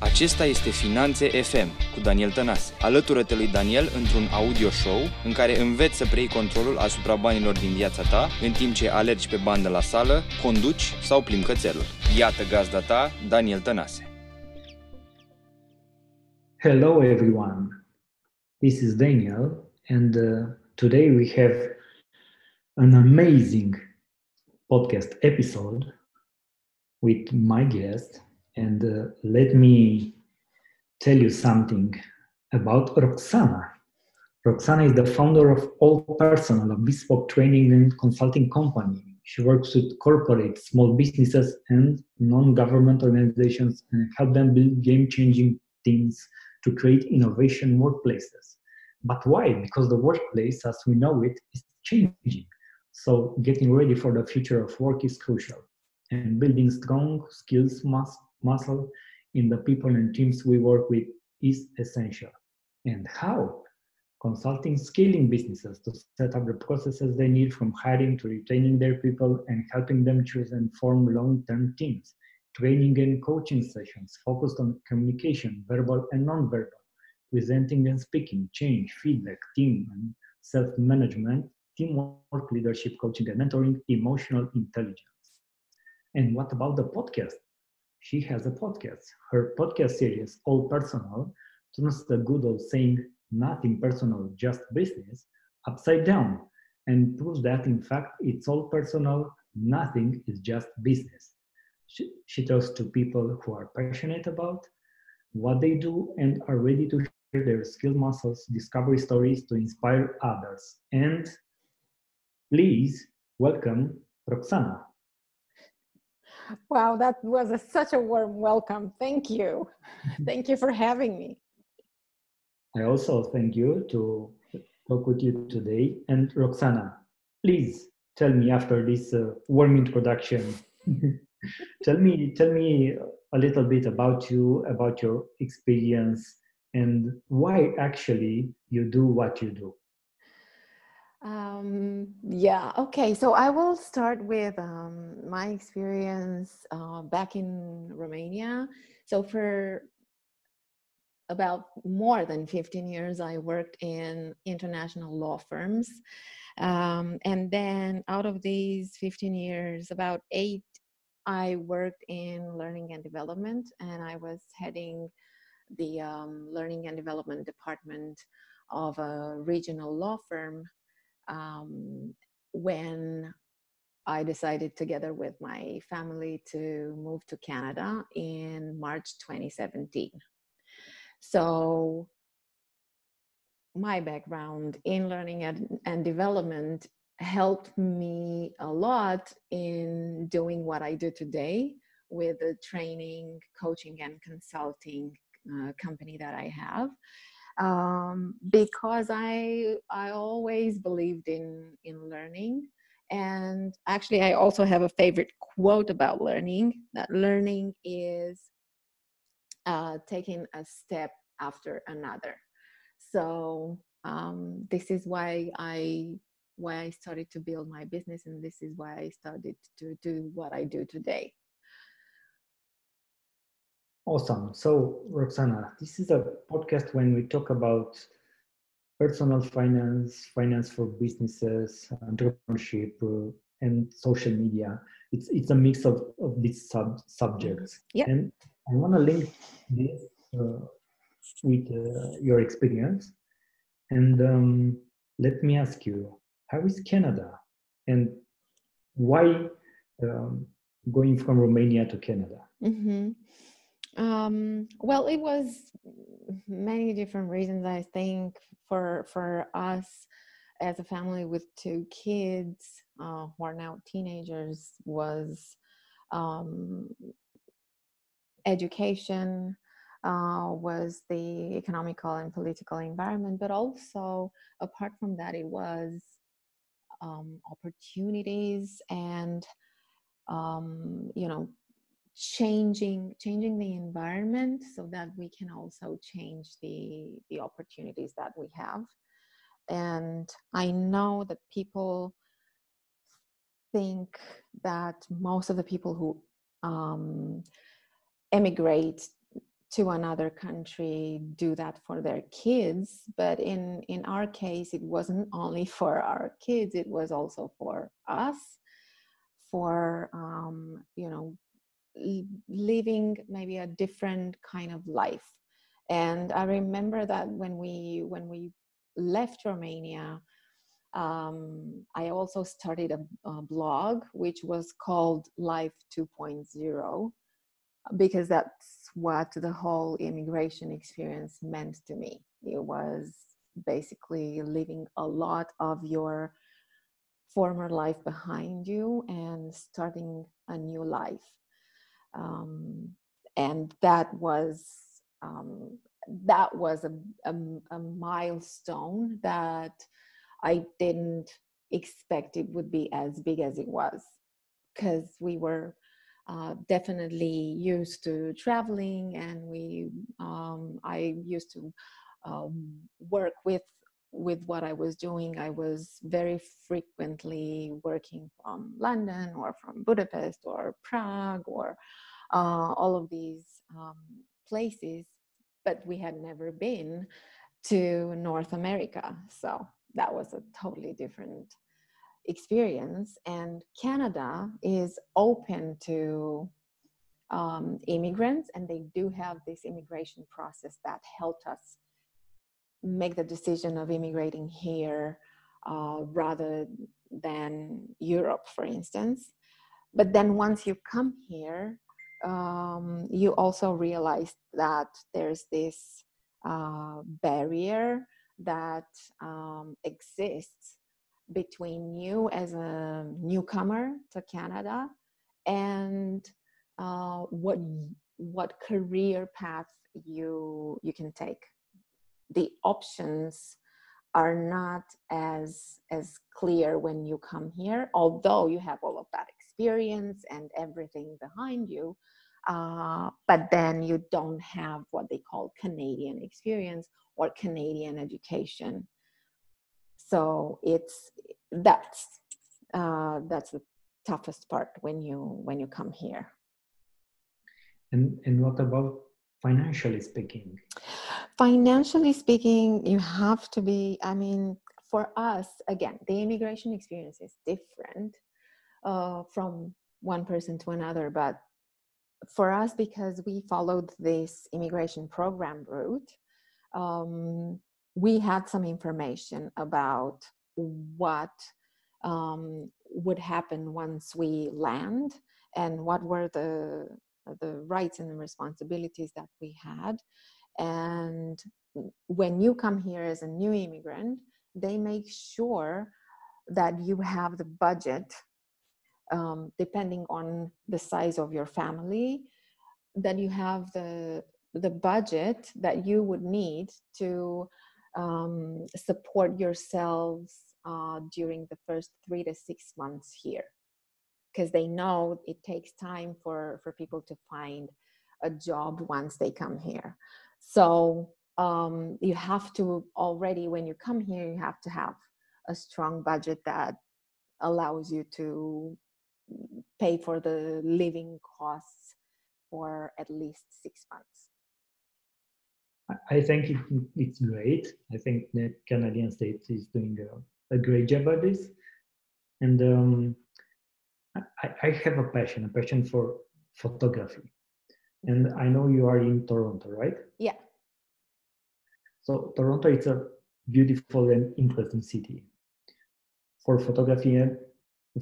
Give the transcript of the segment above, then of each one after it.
Acesta este Finanțe FM cu Daniel Tănase. Alătură-te lui Daniel într-un audio show în care înveți să preiei controlul asupra banilor din viața ta în timp ce alergi pe bandă la sală, conduci sau plimbi cățelul. Iată gazda ta, Daniel Tănase. Hello everyone. This is Daniel and uh, today we have an amazing podcast episode with my guest And uh, let me tell you something about Roxana. Roxana is the founder of All Personal, a bespoke training and consulting company. She works with corporate, small businesses, and non government organizations and help them build game changing teams to create innovation workplaces. But why? Because the workplace, as we know it, is changing. So, getting ready for the future of work is crucial. And building strong skills must muscle in the people and teams we work with is essential. And how? Consulting scaling businesses to set up the processes they need from hiring to retaining their people and helping them choose and form long term teams. Training and coaching sessions focused on communication, verbal and non-verbal, presenting and speaking, change, feedback, team and self management, teamwork, leadership, coaching and mentoring, emotional intelligence. And what about the podcast? She has a podcast. Her podcast series, All Personal, turns the good old saying, nothing personal, just business, upside down and proves that, in fact, it's all personal, nothing is just business. She, she talks to people who are passionate about what they do and are ready to share their skill muscles, discovery stories to inspire others. And please welcome Roxana. Wow, that was a, such a warm welcome. Thank you. thank you for having me. I also thank you to talk with you today. And Roxana, please tell me after this uh, warm introduction, tell me tell me a little bit about you, about your experience, and why actually you do what you do. Um, yeah, okay. So I will start with um, my experience uh, back in Romania. So for about more than 15 years, I worked in international law firms. Um, and then out of these 15 years, about eight, I worked in learning and development, and I was heading the um, learning and development department of a regional law firm um, when I decided together with my family to move to Canada in March 2017. So, my background in learning and, and development helped me a lot in doing what I do today with the training, coaching, and consulting uh, company that I have um, because I I always believed in in learning, and actually I also have a favorite quote about learning. That learning is uh, taking a step after another. So um, this is why I why I started to build my business, and this is why I started to do what I do today. Awesome. So, Roxana, this is a podcast when we talk about personal finance, finance for businesses, entrepreneurship, uh, and social media. It's it's a mix of, of these sub subjects. Yeah. And I want to link this uh, with uh, your experience. And um, let me ask you, how is Canada, and why um, going from Romania to Canada? Mm-hmm. Um, well, it was many different reasons. I think for for us as a family with two kids uh, who are now teenagers was um, education uh, was the economical and political environment, but also apart from that, it was um, opportunities and um, you know changing changing the environment so that we can also change the the opportunities that we have. And i know that people think that most of the people who um, emigrate to another country do that for their kids but in in our case it wasn't only for our kids it was also for us for um, you know living maybe a different kind of life and i remember that when we when we left romania um, i also started a, a blog which was called life 2.0 because that's what the whole immigration experience meant to me. It was basically leaving a lot of your former life behind you and starting a new life. Um, and that was um, that was a, a, a milestone that I didn't expect it would be as big as it was. Because we were uh, definitely used to traveling and we um, i used to um, work with with what i was doing. I was very frequently working from london or from budapest or prague or uh, all of these um, places but we had never been to north america. So that was a totally different experience. And canada is open to um, immigrants and they do have this immigration process that helped us make the decision of immigrating here uh, rather than europe for instance. But then once you come here um, you also realize that there's this uh, barrier that um, exists between you as a newcomer to Canada and uh, what what career path you you can take. The options are not as as clear when you come here, although you have all of that experience and everything behind you. Uh, but then you don't have what they call Canadian experience or Canadian education. So it's that's uh, that's the toughest part when you when you come here. And and what about financially speaking? Financially speaking you have to be i mean for us again the immigration experience is different uh, from one person to another but for us because we followed this immigration program route um, we had some information about what um, would happen once we land and what were the the rights and the responsibilities that we had. And when you come here as a new immigrant they make sure that you have the budget um, depending on the size of your family that you have the the budget that you would need to um, support yourselves uh, during the first three to six months here. Because they know it takes time for for people to find a job once they come here. So um, you have to already when you come here you have to have a strong budget that allows you to pay for the living costs for at least six months I think it, it's great. I think the Canadian state is doing a, a great job at this. And um, I, I, have a passion, a passion for photography. And I know you are in Toronto, right? Yeah. So Toronto is a beautiful and interesting city for photography and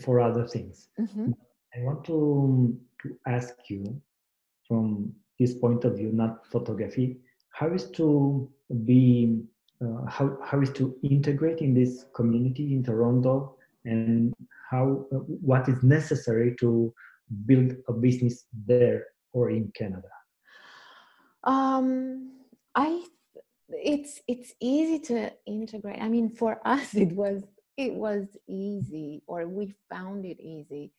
for other things. Mm-hmm. I want to, to ask you from this point of view, not photography, how is to be uh, how, how is to integrate in this community in toronto and how uh, what is necessary to build a business there or in canada um i it's it's easy to integrate i mean for us it was it was easy or we found it easy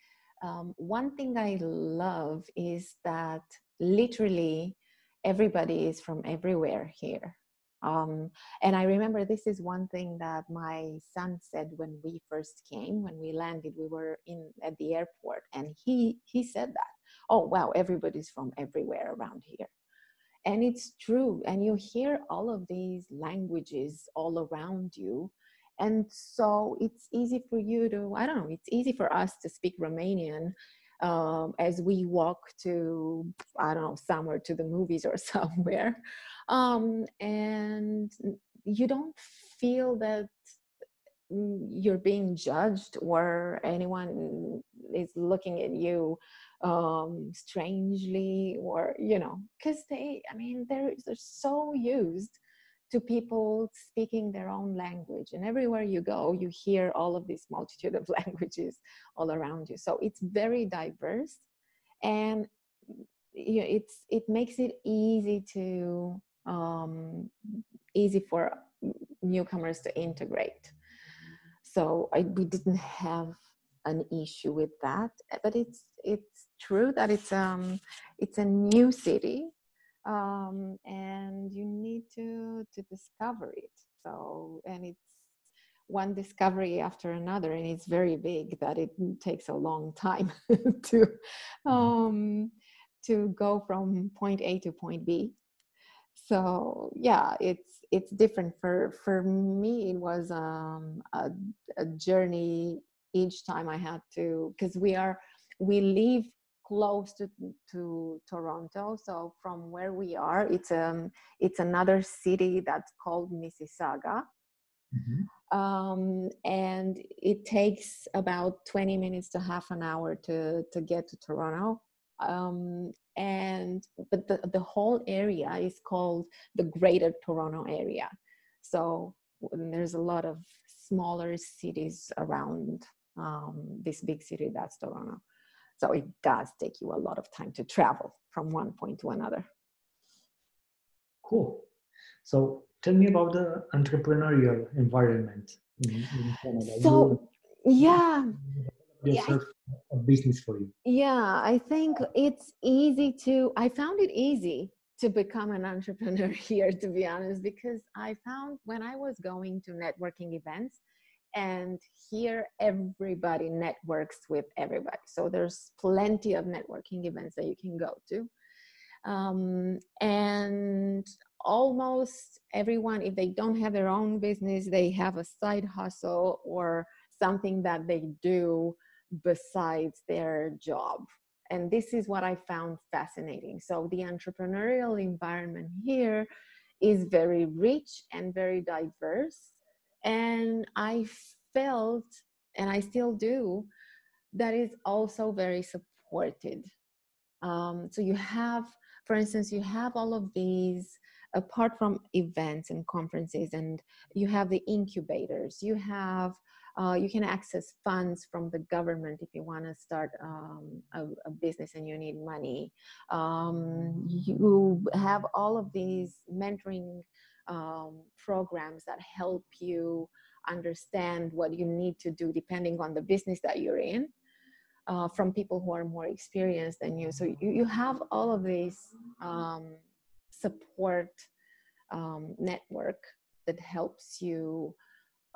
um, one thing i love is that literally everybody is from everywhere here. Um, and I remember this is one thing that my son said when we first came, when we landed, we were in at the airport, and he he said that, "Oh wow, everybody's from everywhere around here," and it's true and you hear all of these languages all around you and so it's easy for you to i don't know it's easy for us to speak romanian um, as we walk to i don't know somewhere to the movies or somewhere. Um, and you don't feel that you're being judged or anyone is looking at you um strangely or you know because they i mean they're, they're so used to people speaking their own language. And everywhere you go you hear all of this multitude of languages all around you. So it's very diverse. And you know, it's it makes it easy to um, easy for newcomers to integrate. So I, we didn't have an issue with that. But it's it's true that it's um it's a new city um, and you need to to discover it. So and it's one discovery after another and it's very big that it takes a long time to mm-hmm. um, to go from point a to point b. So yeah it's it's different. For for me it was um, a, a journey each time i had to because we are we live close to, to Toronto. So from where we are, it's um it's another city that's called Mississauga. Mm-hmm. Um, and it takes about 20 minutes to half an hour to to get to Toronto. Um, and but the, the whole area is called the Greater Toronto Area. So there's a lot of smaller cities around um, this big city that's Toronto. So it does take you a lot of time to travel from one point to another. Cool. So tell me about the entrepreneurial environment in, in Canada. So yeah. yeah, a business for you. Yeah, I think it's easy to I found it easy to become an entrepreneur here to be honest because I found when I was going to networking events and here everybody networks with everybody. So there's plenty of networking events that you can go to. Um, and almost everyone if they don't have their own business they have a side hustle or something that they do besides their job. And this is what i found fascinating. So the entrepreneurial environment here is very rich and very diverse and i felt and i still do that is also very supported um, so you have for instance you have all of these apart from events and conferences and you have the incubators you have uh, you can access funds from the government if you want to start um, a, a, business and you need money. Um, you have all of these mentoring um, programs that help you understand what you need to do depending on the business that you're in uh, from people who are more experienced than you. So you, you have all of these um, support um, network that helps you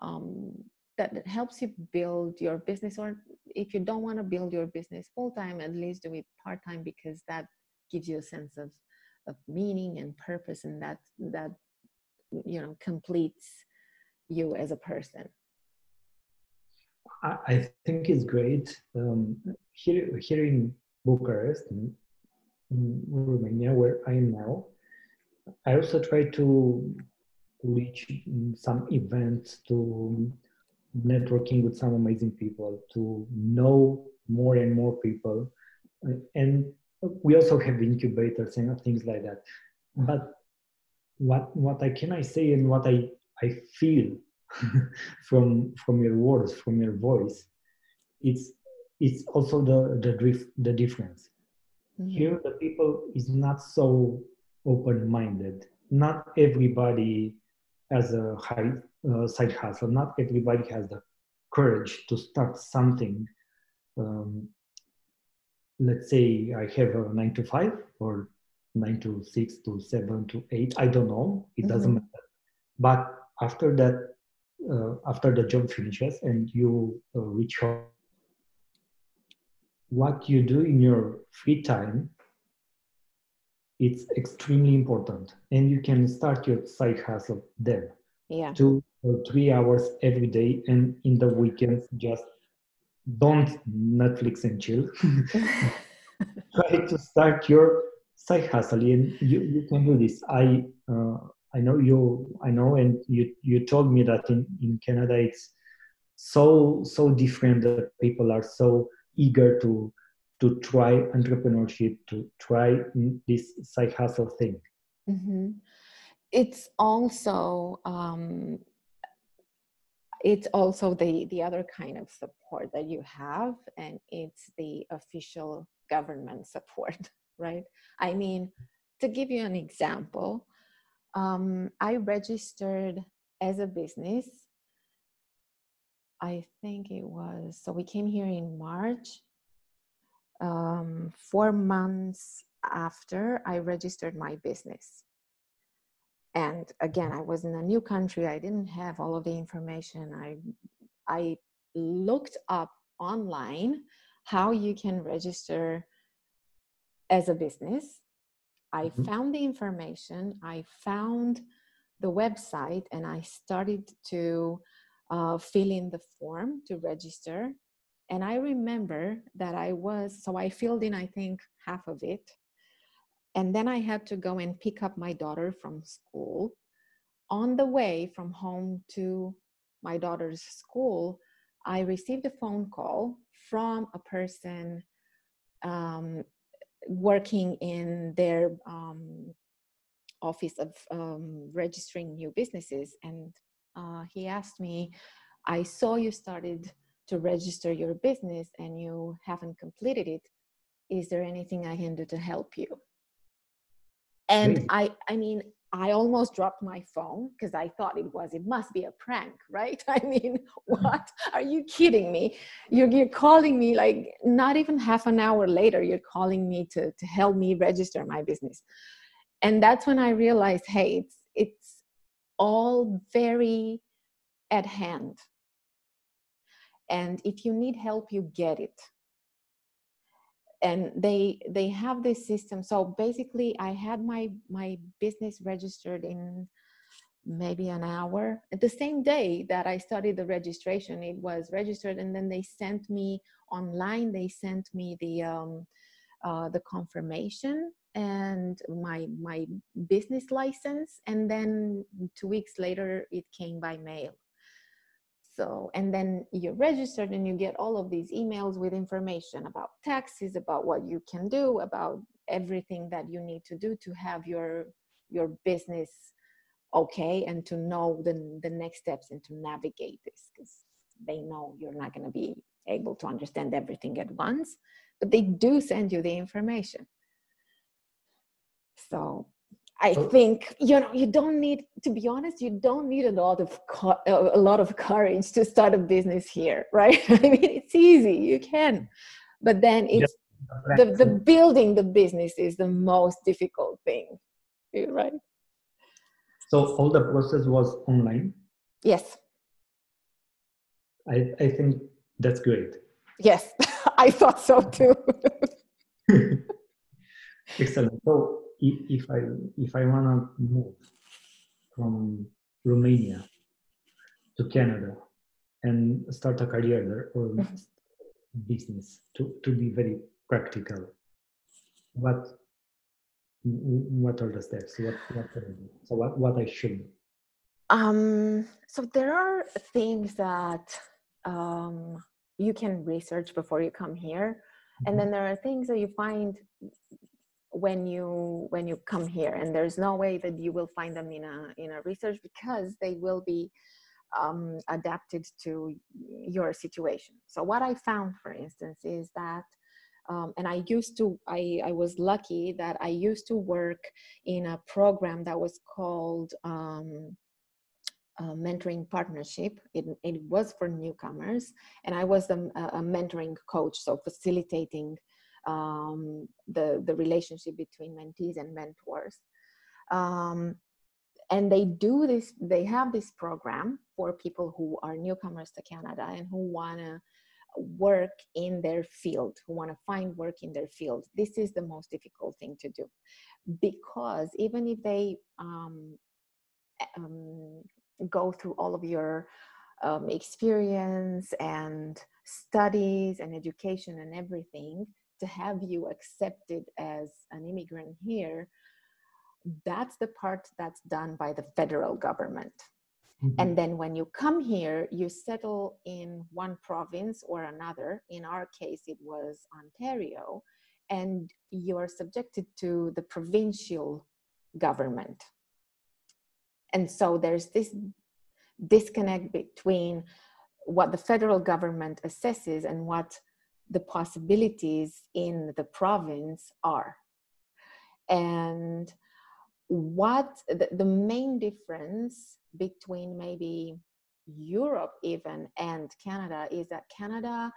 um, that, that helps you build your business or if you don't want to build your business full time at least do it part time because that gives you a sense of of meaning and purpose and that that you know completes you as a person? I think it's great um, here here in bucharest in, in romania where i am now i also try to reach some events to networking with some amazing people to know more and more people. And we also have incubators and things like that. But what what i can i say and what i i feel from from your words from your voice it's it's also the the drift the difference mm-hmm. here the people is not so open minded not everybody has a high uh, side hustle. Not everybody has the courage to start something. Um, let's say I have a nine to five or nine to six to seven to eight. I don't know. It doesn't mm-hmm. matter. But after that, uh, after the job finishes and you uh, reach home, what you do in your free time it's extremely important and you can start your side hustle then yeah two or three hours every day and in the weekends just don't netflix and chill try to start your side hustle and you, you can do this. I uh, i know you i know and you you told me that in in canada it's so so different that people are so eager to to try entrepreneurship to try this side hustle thing. Mm-hmm. it's also um, it's also the the other kind of support that you have and it's the official government support right? I mean to give you an example um, i registered as a business i think it was so we came here in march um, four months after i registered my business. And again i was in a new country i didn't have all of the information i i looked up online how you can register as a business i mm-hmm. found the information i found the website and i started to uh, fill in the form to register and i remember that i was so i filled in i think half of it and then I had to go and pick up my daughter from school. On the way from home to my daughter's school, I received a phone call from a person um, working in their um, office of um, registering new businesses. And uh, he asked me, I saw you started to register your business and you haven't completed it. Is there anything I can do to help you? and i i mean i almost dropped my phone because i thought it was it must be a prank right? I mean what? Are you kidding me? You're, you're calling me like not even half an hour later you're calling me to to help me register my business. And that's when i realized hey it's it's all very at hand. And if you need help you get it and they they have this system. So basically i had my my business registered in maybe an hour. The same day that i started the registration it was registered and then they sent me online they sent me the um, uh, the confirmation and my my business license and then two weeks later it came by mail so, and then you're registered and you get all of these emails with information about taxes, about what you can do, about everything that you need to do to have your your business okay and to know the, the next steps and to navigate this because they know you're not going to be able to understand everything at once but they do send you the information. So I oh. think you know you don't need to be honest you don't need a lot of co- a lot of courage to start a business here right? I mean it's easy you can but then it's the, the building the business is the most difficult thing right? So all the process was online? Yes. I I think that's great. Yes I thought so too. Excellent. So if I if I wanna move from Romania to Canada and start a career there or mm-hmm. business to, to be very practical, what what are the steps? What what so what what I should do? Um, so there are things that um, you can research before you come here, mm-hmm. and then there are things that you find when you when you come here and there's no way that you will find them in a in a research because they will be um, adapted to your situation. So what i found for instance is that um, and i used to I, I was lucky that i used to work in a program that was called um, mentoring partnership. It, it was for newcomers and i was a, a mentoring coach so facilitating um, the, the relationship between mentees and mentors. Um, and they do this, they have this program for people who are newcomers to Canada and who want to work in their field, who want to find work in their field. This is the most difficult thing to do because even if they um, um, go through all of your um, experience and studies and education and everything to have you accepted as an immigrant here that's the part that's done by the federal government. Mm-hmm. and then when you come here you settle in one province or another. In our case it was ontario. And you're subjected to the provincial government. And so there's this disconnect between what the federal government assesses and what the possibilities in the province are. And what the, the main difference between maybe Europe even and Canada is that Canada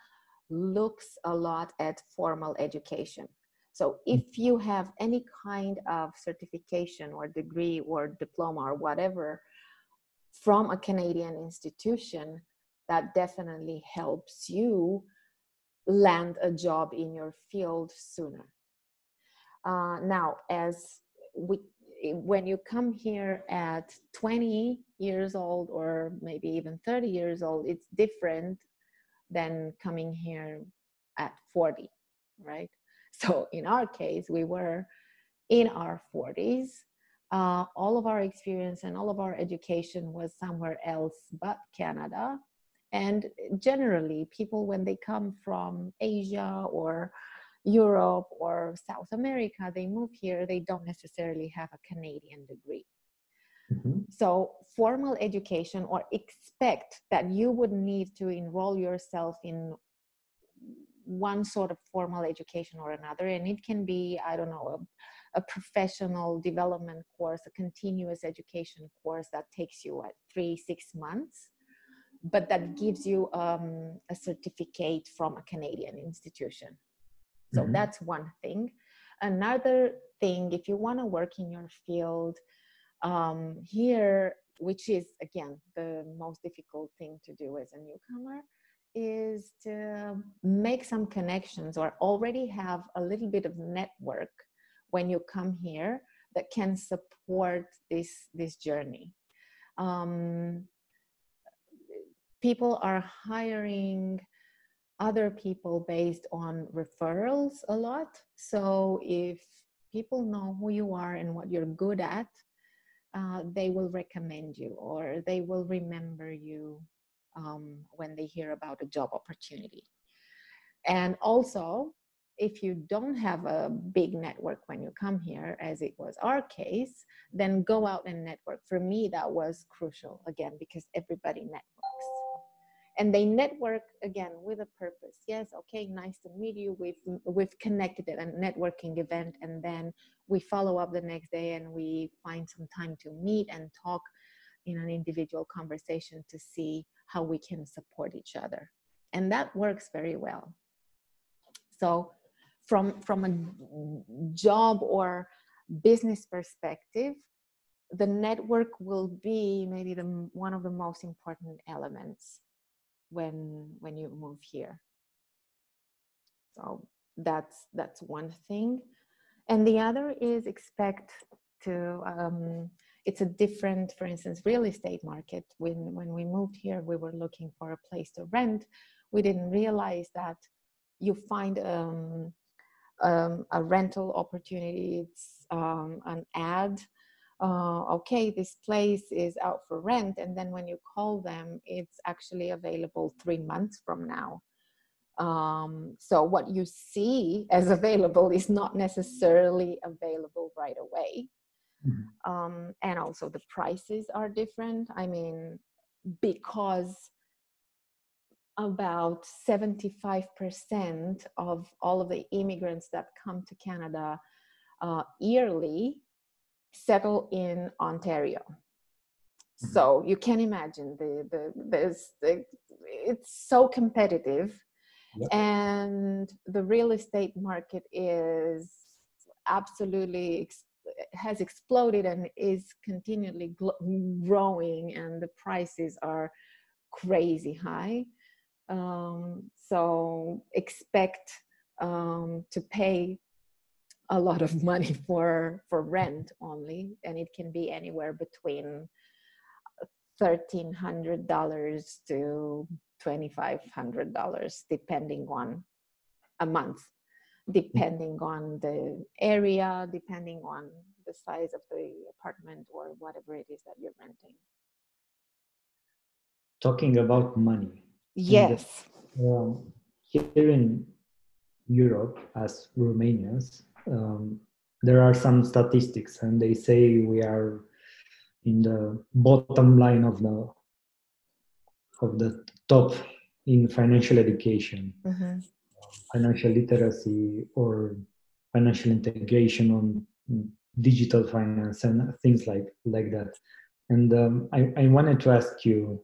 looks a lot at formal education. So if mm. you have any kind of certification or degree or diploma or whatever from a Canadian institution, that definitely helps you land a job in your field sooner. Uh, now, as we, when you come here at 20 years old or maybe even 30 years old, it's different than coming here at 40, right? So in our case, we were in our 40s uh, all of our experience and all of our education was somewhere else but Canada. And generally, people, when they come from Asia or Europe or South America, they move here, they don't necessarily have a Canadian degree. Mm-hmm. So, formal education or expect that you would need to enroll yourself in one sort of formal education or another. And it can be, I don't know, a professional development course, a continuous education course that takes you what, three, six months, but that gives you um, a certificate from a Canadian institution. So mm-hmm. that's one thing. Another thing, if you want to work in your field, um, here, which is again the most difficult thing to do as a newcomer, is to make some connections or already have a little bit of network when you come here that can support this this journey um, people are hiring other people based on referrals a lot so if people know who you are and what you're good at uh, they will recommend you or they will remember you um, when they hear about a job opportunity and also if you don't have a big network when you come here, as it was our case, then go out and network. For me, that was crucial again because everybody networks. And they network again with a purpose. Yes, okay, nice to meet you. We've we've connected at a networking event, and then we follow up the next day and we find some time to meet and talk in an individual conversation to see how we can support each other. And that works very well. So from from a job or business perspective the network will be maybe the one of the most important elements when when you move here. So that's that's one thing. And the other is expect to um, it's a different for instance real estate market. When when we moved here we were looking for a place to rent. We didn't realize that you find um, um, a rental opportunity, it's um, an ad. Uh, okay, this place is out for rent, and then when you call them, it's actually available three months from now. Um, so what you see as available is not necessarily available right away. Mm-hmm. Um, and also the prices are different. I mean, because about 75% of all of the immigrants that come to Canada uh, yearly settle in Ontario. Mm-hmm. So you can imagine the the, there's the it's so competitive, yep. and the real estate market is absolutely ex- has exploded and is continually gl- growing, and the prices are crazy high Um, so expect um, to pay a lot of money for for rent only, and it can be anywhere between thirteen hundred dollars to twenty five hundred dollars, depending on a month, depending on the area, depending on the size of the apartment or whatever it is that you're renting. Talking about money. Yes. Um, here in Europe, as Romanians, um, there are some statistics, and they say we are in the bottom line of the of the top in financial education, Mm-hmm. financial literacy, or financial integration on digital finance and things like like that. And um, I, I wanted to ask you,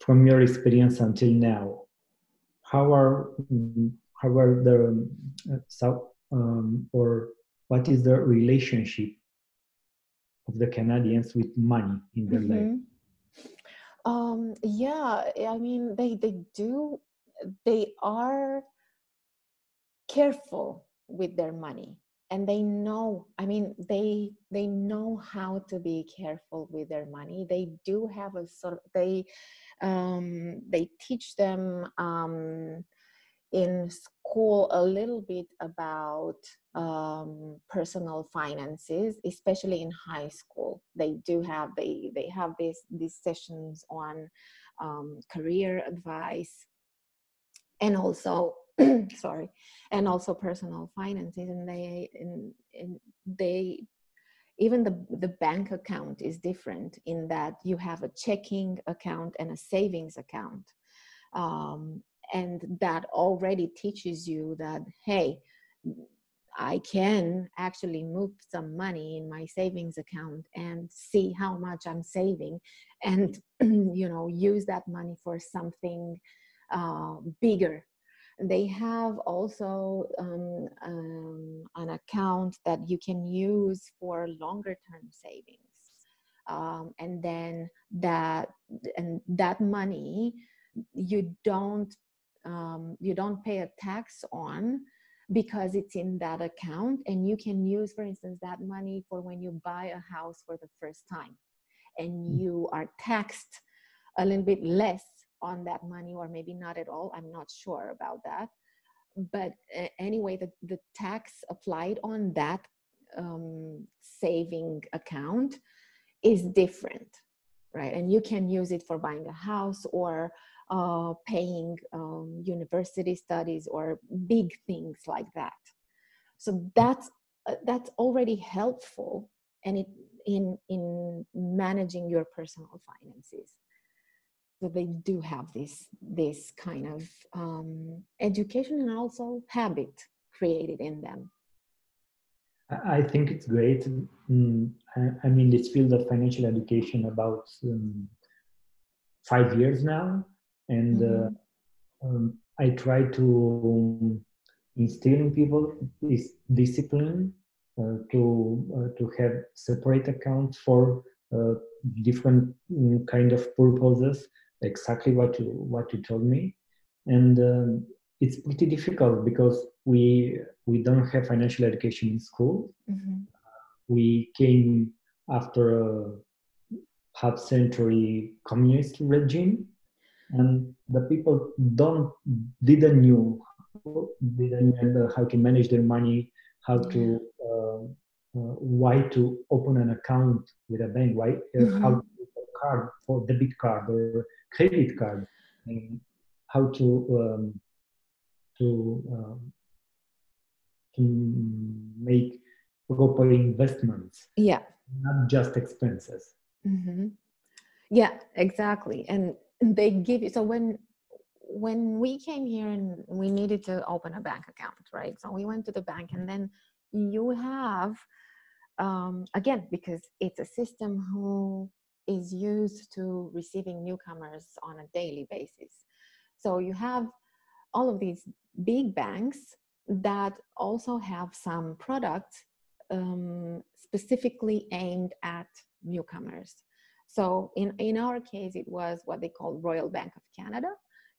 from your experience until now, how are how are the uh, so, um, or what is the relationship of the Canadians with money in their life? Mhm. Um, yeah, I mean, they they do, they are careful with their money, and they know. I mean, they they know how to be careful with their money. They do have a sort of they um, they teach them um, in school a little bit about um, personal finances, especially in high school. They do have they they have these these sessions on um, career advice, and also sorry, and also personal finances. And they and, and they even the the bank account is different in that you have a checking account and a savings account. Um, and that already teaches you that hey i can actually move some money in my savings account and see how much i'm saving and you know use that money for something uh, bigger. They have also um, um, an account that you can use for longer term savings. Um, and then that and that money you don't um, you don't pay a tax on because it's in that account. And you can use for instance that money for when you buy a house for the first time. And you are taxed a little bit less on that money or maybe not at all. I'm not sure about that. But anyway the, the tax applied on that um, saving account is different right? And you can use it for buying a house or uh, paying um, university studies or big things like that. So that's uh, that's already helpful, and it in in managing your personal finances. So they do have this this kind of um, education and also habit created in them. I think it's great. Mm, I, I'm in this field of financial education about um, five years now, and uh, um, I try to instill in people this discipline uh, to uh, to have separate accounts for uh, different mm, kind of purposes. Exactly what you what you told me, and um, it's pretty difficult because we we don't have financial education in school. Mhm. We came after a half century communist regime and the people don't didn't knew didn't know how to manage their money how to uh, uh, why to open an account with a bank why uh, how Mhm. to use a card for debit card or credit card and how to um, to um, to make proper investments Yeah. not just expenses hmm Yeah, exactly. And they give you so when when we came here and we needed to open a bank account, right? So we went to the bank, and then you have um, again because it's a system who is used to receiving newcomers on a daily basis. So you have all of these big banks that also have some products um, specifically aimed at newcomers. So in, in our case, it was what they call Royal Bank of Canada.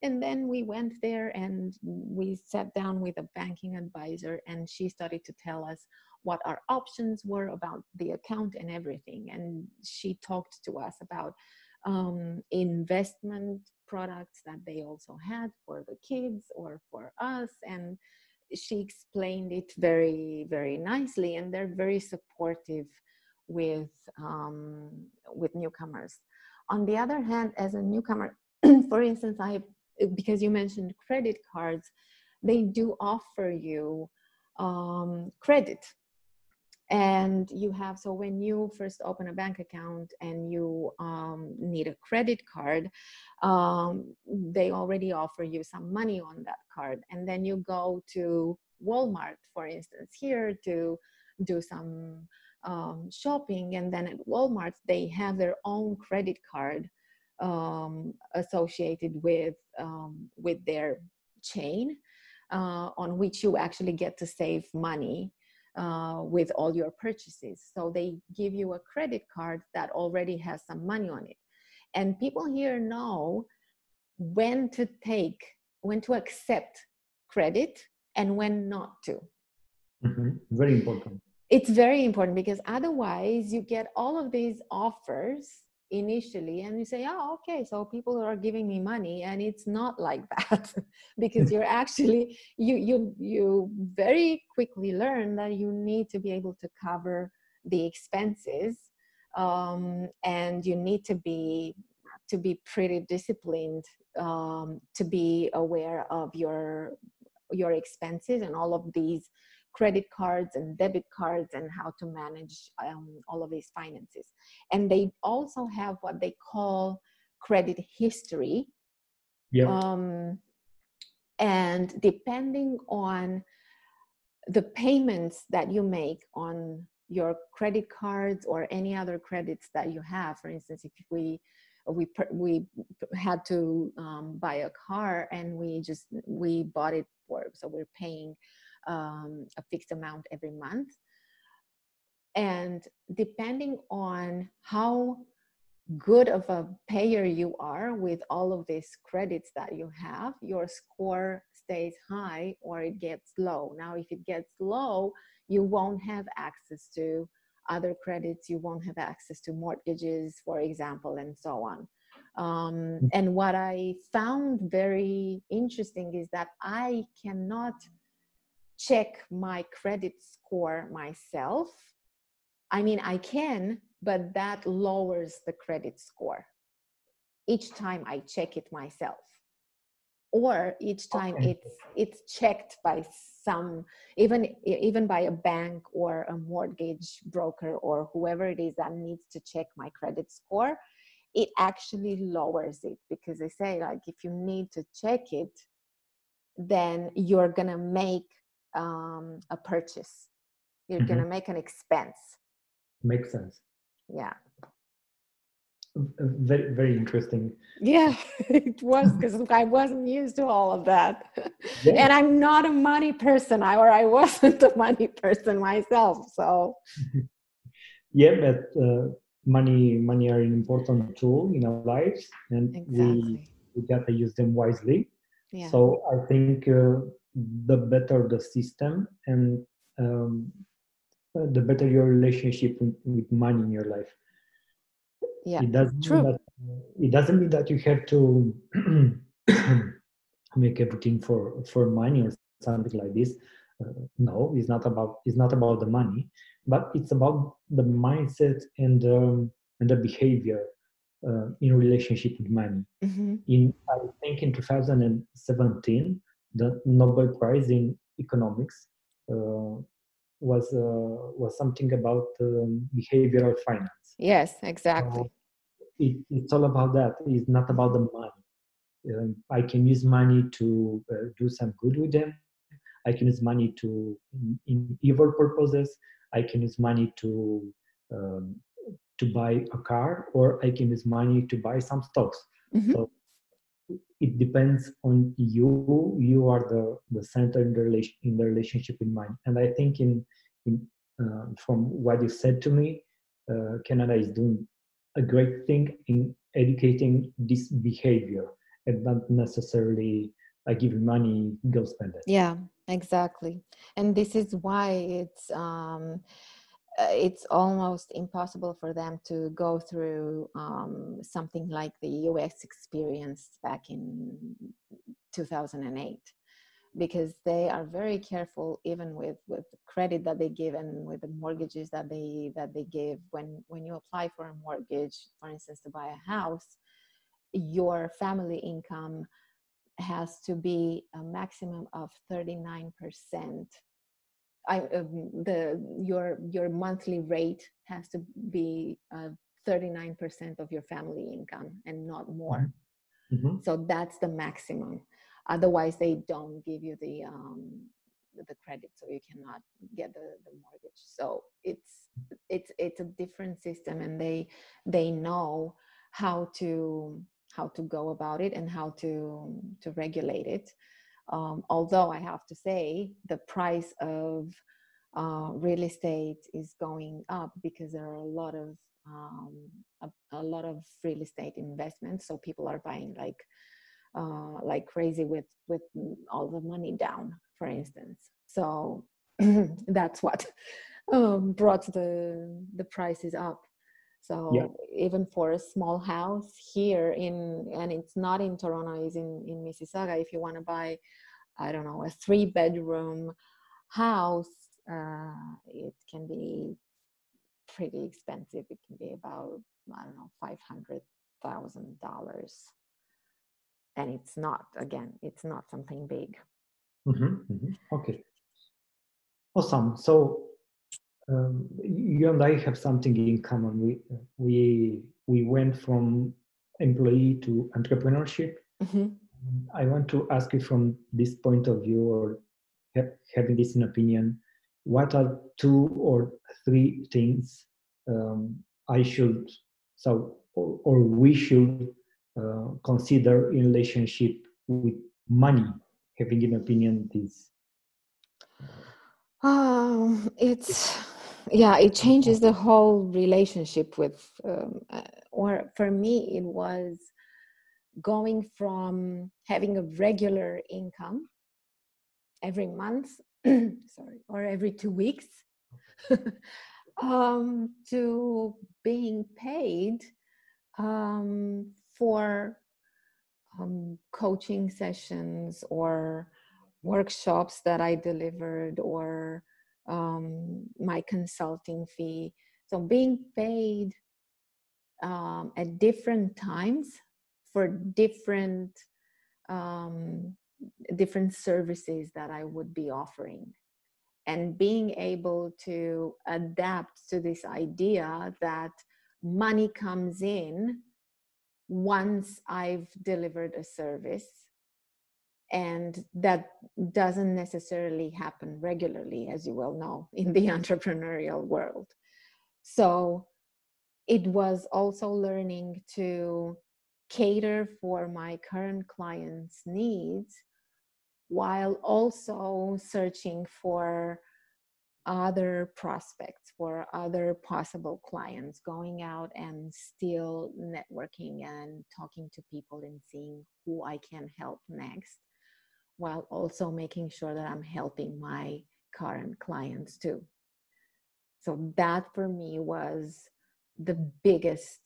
And then we went there and we sat down with a banking advisor, and she started to tell us what our options were about the account and everything. And she talked to us about um, investment products that they also had for the kids or for us. And she explained it very, very nicely, and they're very supportive with um, with newcomers. On the other hand, as a newcomer, for instance, I because you mentioned credit cards, they do offer you um, credit. And you have, so when you first open a bank account and you um, need a credit card, um, they already offer you some money on that card. And then you go to Walmart, for instance, here to do some um, shopping. And then at Walmart, they have their own credit card um, associated with um, with their chain, uh, on which you actually get to save money uh, with all your purchases. So they give you a credit card that already has some money on it, and people here know when to take, when to accept credit, and when not to. Mm-hmm. Very important. It's very important because otherwise you get all of these offers initially and you say oh okay so people are giving me money and it's not like that because you're actually you you you very quickly learn that you need to be able to cover the expenses um, and you need to be to be pretty disciplined um, to be aware of your your expenses and all of these credit cards and debit cards and how to manage um, all of these finances. And they also have what they call credit history. Yeah. Um, and depending on the payments that you make on your credit cards or any other credits that you have, for instance, if we we we had to um, buy a car and we just we bought it for so we're paying um, a fixed amount every month. And depending on how good of a payer you are with all of these credits that you have, your score stays high or it gets low. Now, if it gets low, you won't have access to other credits, you won't have access to mortgages, for example, and so on. Um, mm. and what I found very interesting is that I cannot check my credit score myself. I mean, I can, but that lowers the credit score each time I check it myself. Or each time okay. it's it's checked by some even even by a bank or a mortgage broker or whoever it is that needs to check my credit score, it actually lowers it because they say like if you need to check it, then you're gonna make um, a purchase. You're mm-hmm. going to make an expense. Makes sense. Yeah. Very, very interesting. Yeah, it was because I wasn't used to all of that. Yeah. And I'm not a money person, I, or I wasn't a money person myself. So, yeah, but uh, money, money are an important tool in our lives, and exactly. we, we got to use them wisely. Yeah. So I think uh, the better the system and um, the better your relationship with, money in your life. Yeah, it doesn't true. That, it doesn't mean that you have to make everything for for money or something like this. Uh, no, it's not about it's not about the money, but it's about the mindset and um, and the behavior uh, in relationship with money. Mm-hmm. In I think in 2017, the Nobel Prize in economics uh, was uh, was something about um, behavioral finance. Yes, exactly. It, it's all about that. It's not about the money. Um, I can use money to uh, do some good with them. I can use money to in, in evil purposes. I can use money to um, to buy a car, or I can use money to buy some stocks. Mm-hmm. So it depends on you you are the the center in the relation in the relationship with mine and i think in in uh, from what you said to me uh, canada is doing a great thing in educating this behavior and not necessarily I give you money, go spend it. Yeah, exactly. And this is why it's um, it's almost impossible for them to go through um, something like the UX experience back in 2008 because they are very careful even with with credit that they give and with the mortgages that they that they give. When when you apply for a mortgage for instance to buy a house your family income has to be a maximum of 39 percent I, um, the your your monthly rate has to be uh, 39% of your family income and not more. Mm-hmm. mm-hmm. So that's the maximum. Otherwise, they don't give you the um, the credit, so you cannot get the, the mortgage. So it's it's it's a different system, and they they know how to how to go about it and how to to regulate it. Um, although I have to say the price of uh, real estate is going up because there are a lot of um, a, a, lot of real estate investments. So people are buying like uh, like crazy with with all the money down, for instance. So that's what um, brought the the prices up. So yeah. even for a small house here in and it's not in Toronto, it's in in Mississauga. If you want to buy, I don't know, a three bedroom house, uh, it can be pretty expensive. It can be about I don't know five hundred thousand dollars, and it's not again, it's not something big. Mm-hmm, mm-hmm. Okay, awesome. So um, you and I have something in common. We we we went from employee to entrepreneurship. Mm-hmm. I want to ask you from this point of view, or ha- having this in opinion, what are two or three things um, I should so or, or we should uh, consider in relationship with money, having an opinion this. Um, it's yeah it changes the whole relationship with um, uh, or for me it was going from having a regular income every month sorry or every two weeks um, to being paid um, for um, coaching sessions or workshops that I delivered or um, my consulting fee. So being paid um, at different times for different um, different services that I would be offering. And being able to adapt to this idea that money comes in once I've delivered a service and that doesn't necessarily happen regularly as you well know in the entrepreneurial world. So it was also learning to cater for my current clients needs while also searching for other prospects for other possible clients going out and still networking and talking to people and seeing who i can help next while also making sure that I'm helping my current clients too. So that for me was the biggest,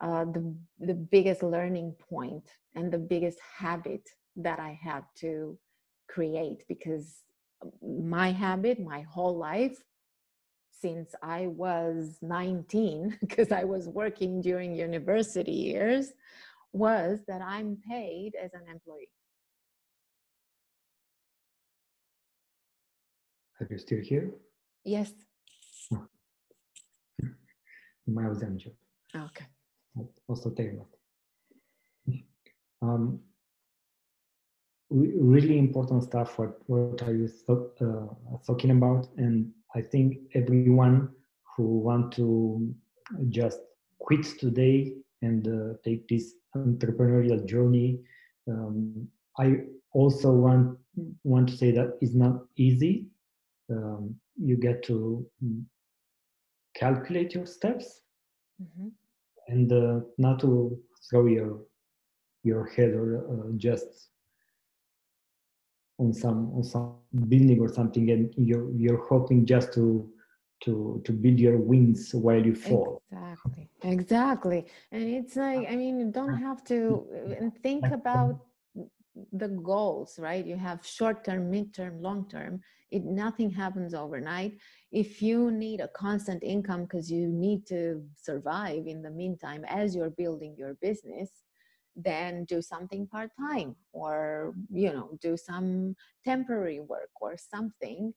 uh, the the biggest learning point and the biggest habit that I had to create because my habit, my whole life, since I was 19, because I was working during university years, was that I'm paid as an employee. Are you still here? Yes. Nu mai auzeam nicio. Ok. Also te. Um, really important stuff. What what are you uh, talking about? And I think everyone who want to just quit today and uh, take this entrepreneurial journey, um, I also want want to say that it's not easy um, you get to mm, calculate your steps mm-hmm. and uh, not to throw your your head or uh, just on some on some building or something and you're you're hoping just to to to build your wings while you fall. Exactly. Exactly. And it's like i mean you don't have to uh, think about the goals right? You have short term mid term long term it nothing happens overnight. If you need a constant income because you need to survive in the meantime as you're building your business then do something part time or you know do some temporary work or something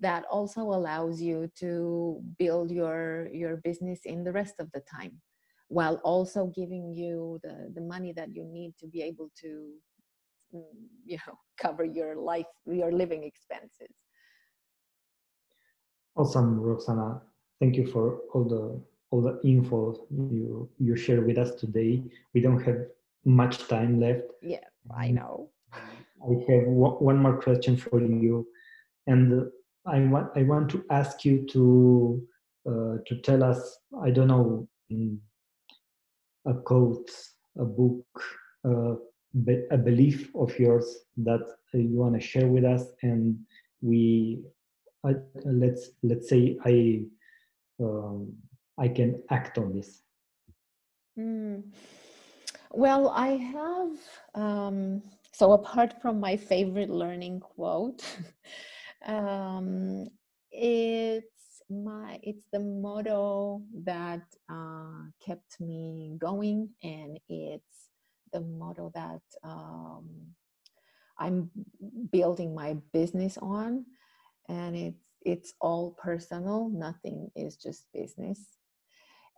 that also allows you to build your your business in the rest of the time while also giving you the the money that you need to be able to you know cover your life your living expenses. Awesome roxana. Thank you for all the all the info you you share with us today. We don't have much time left. Yeah i know. I have one more question for you. And I want I want to ask you to uh, to tell us I don't know mm, a quote, a book, uh, a belief of yours that you want to share with us, and we I, let's let's say I um, I can act on this. Mm. Well, I have. Um, so apart from my favorite learning quote. um, it's my it's the motto that uh, kept me going and it's the model that um, i'm building my business on and it's it's all personal nothing is just business.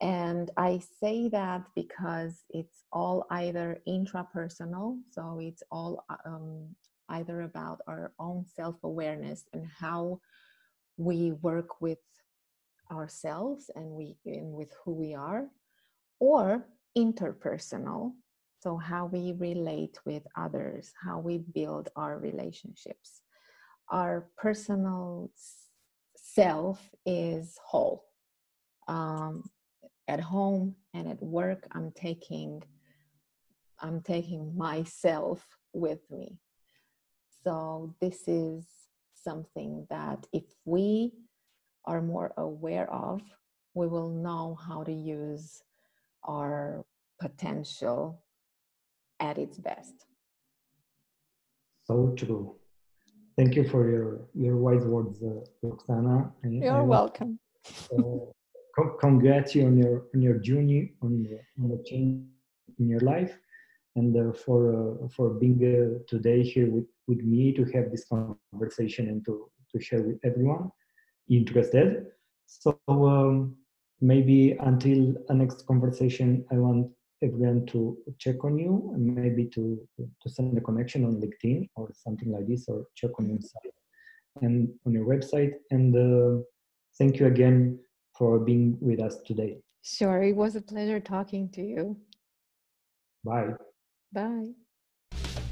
And i say that because it's all either intrapersonal so it's all um, either about our own self awareness and how we work with ourselves and we and with who we are or interpersonal so how we relate with others how we build our relationships. Our personal self is whole. Um, at home and at work i'm taking i'm taking myself with me. So, this is something that if we are more aware of, we will know how to use our potential at its best. So true. Thank you for your, your wise words, uh, Roxana. You're I welcome. uh, congrats you on your on your journey on the, on the change in your life and uh, for uh, for being uh, today here with, with me to have this conversation and to, to share with everyone interested. So um, maybe until a next conversation, I want everyone to check on you and maybe to, to send a connection on LinkedIn or something like this or check on your site and on your website. And uh, thank you again for being with us today. Sure, it was a pleasure talking to you. Bye. Bye!